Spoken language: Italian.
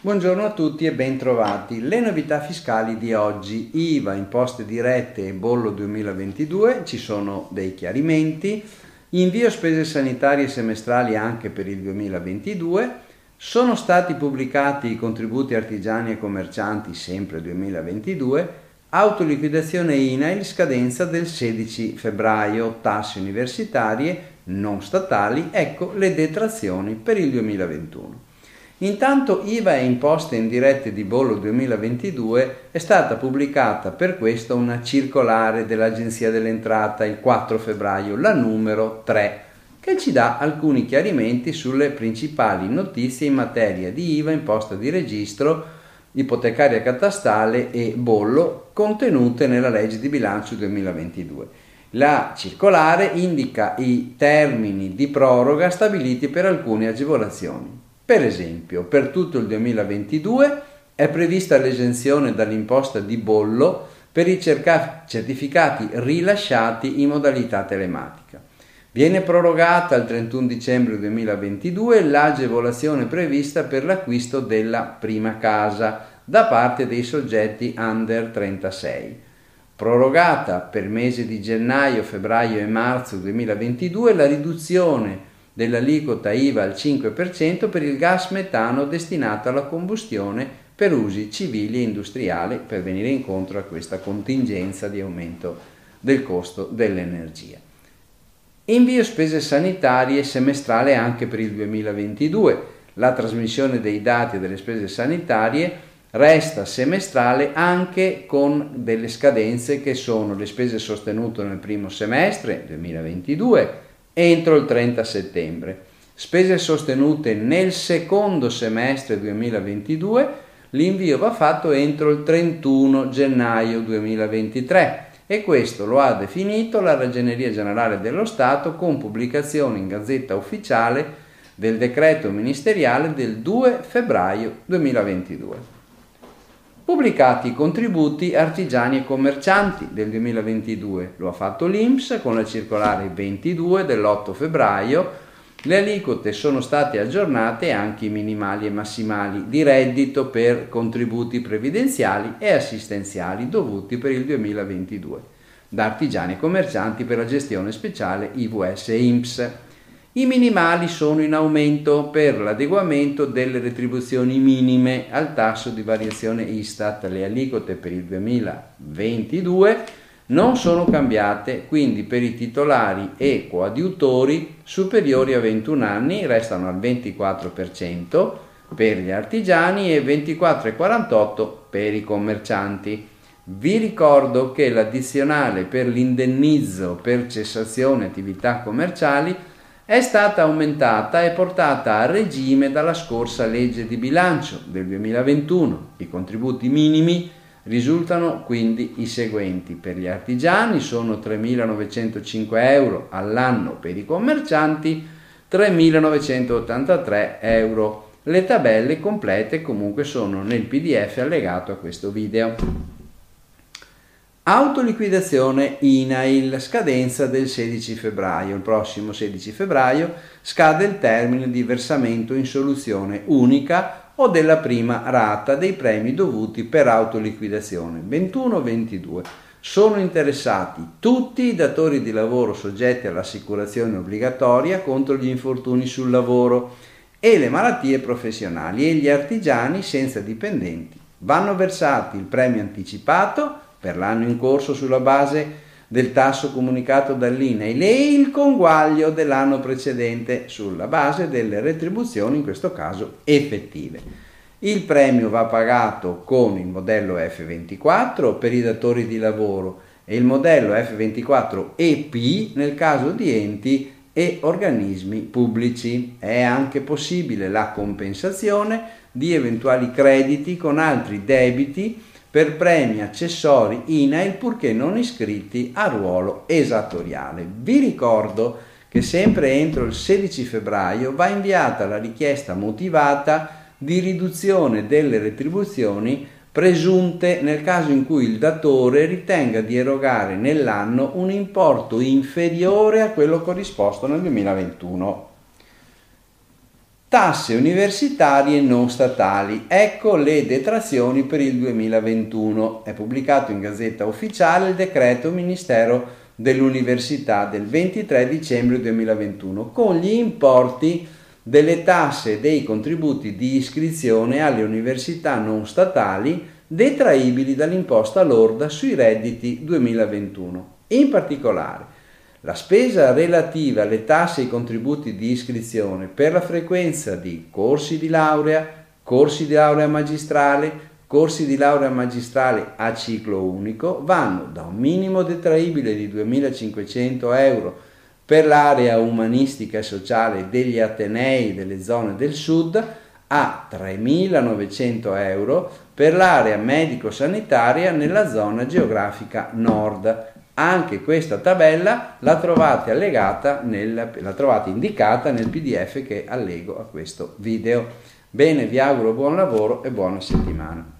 Buongiorno a tutti e bentrovati. Le novità fiscali di oggi, IVA, imposte dirette e bollo 2022, ci sono dei chiarimenti, invio spese sanitarie semestrali anche per il 2022, sono stati pubblicati i contributi artigiani e commercianti sempre 2022, autoliquidazione INAIL scadenza del 16 febbraio, tasse universitarie non statali, ecco le detrazioni per il 2021. Intanto IVA e imposte indirette di bollo 2022 è stata pubblicata per questo una circolare dell'Agenzia dell'Entrata il 4 febbraio, la numero 3, che ci dà alcuni chiarimenti sulle principali notizie in materia di IVA, imposta di registro, ipotecaria catastale e bollo contenute nella legge di bilancio 2022. La circolare indica i termini di proroga stabiliti per alcune agevolazioni. Per esempio, per tutto il 2022 è prevista l'esenzione dall'imposta di bollo per i certificati rilasciati in modalità telematica. Viene prorogata al 31 dicembre 2022 l'agevolazione prevista per l'acquisto della prima casa da parte dei soggetti under 36. Prorogata per mesi di gennaio, febbraio e marzo 2022 la riduzione dell'aliquota IVA al 5% per il gas metano destinato alla combustione per usi civili e industriali per venire incontro a questa contingenza di aumento del costo dell'energia. Invio spese sanitarie semestrale anche per il 2022. La trasmissione dei dati delle spese sanitarie resta semestrale anche con delle scadenze che sono le spese sostenute nel primo semestre 2022 entro il 30 settembre. Spese sostenute nel secondo semestre 2022, l'invio va fatto entro il 31 gennaio 2023 e questo lo ha definito la Ragioneria Generale dello Stato con pubblicazione in Gazzetta Ufficiale del decreto ministeriale del 2 febbraio 2022 pubblicati i contributi artigiani e commercianti del 2022. Lo ha fatto l'INPS con la circolare 22 dell'8 febbraio. Le aliquote sono state aggiornate anche i minimali e massimali di reddito per contributi previdenziali e assistenziali dovuti per il 2022 da artigiani e commercianti per la gestione speciale IVS e INPS. I minimali sono in aumento per l'adeguamento delle retribuzioni minime al tasso di variazione Istat. Le aliquote per il 2022 non sono cambiate, quindi per i titolari e coadiutori superiori a 21 anni restano al 24% per gli artigiani e 24,48% per i commercianti. Vi ricordo che l'addizionale per l'indennizzo per cessazione attività commerciali è stata aumentata e portata a regime dalla scorsa legge di bilancio del 2021. I contributi minimi risultano quindi i seguenti. Per gli artigiani sono 3.905 euro all'anno, per i commercianti 3.983 euro. Le tabelle complete comunque sono nel pdf allegato a questo video. Autoliquidazione INAIL, scadenza del 16 febbraio. Il prossimo 16 febbraio scade il termine di versamento in soluzione unica o della prima rata dei premi dovuti per autoliquidazione 21-22. Sono interessati tutti i datori di lavoro soggetti all'assicurazione obbligatoria contro gli infortuni sul lavoro e le malattie professionali e gli artigiani senza dipendenti. Vanno versati il premio anticipato per l'anno in corso sulla base del tasso comunicato dall'INAIL e il conguaglio dell'anno precedente sulla base delle retribuzioni, in questo caso effettive. Il premio va pagato con il modello F24 per i datori di lavoro e il modello F24 EP nel caso di enti e organismi pubblici. È anche possibile la compensazione di eventuali crediti con altri debiti per premi accessori INAIL purché non iscritti a ruolo esattoriale. Vi ricordo che sempre entro il 16 febbraio va inviata la richiesta motivata di riduzione delle retribuzioni presunte nel caso in cui il datore ritenga di erogare nell'anno un importo inferiore a quello corrisposto nel 2021. Tasse universitarie non statali. Ecco le detrazioni per il 2021. È pubblicato in Gazzetta Ufficiale il decreto Ministero dell'Università del 23 dicembre 2021 con gli importi delle tasse e dei contributi di iscrizione alle università non statali detraibili dall'imposta lorda sui redditi 2021. In particolare, la spesa relativa alle tasse e ai contributi di iscrizione per la frequenza di corsi di laurea, corsi di laurea magistrale, corsi di laurea magistrale a ciclo unico vanno da un minimo detraibile di 2.500 euro per l'area umanistica e sociale degli Atenei delle zone del sud a 3.900 euro per l'area medico-sanitaria nella zona geografica nord anche questa tabella la trovate allegata nel, la trovate indicata nel pdf che allego a questo video. Bene, vi auguro buon lavoro e buona settimana.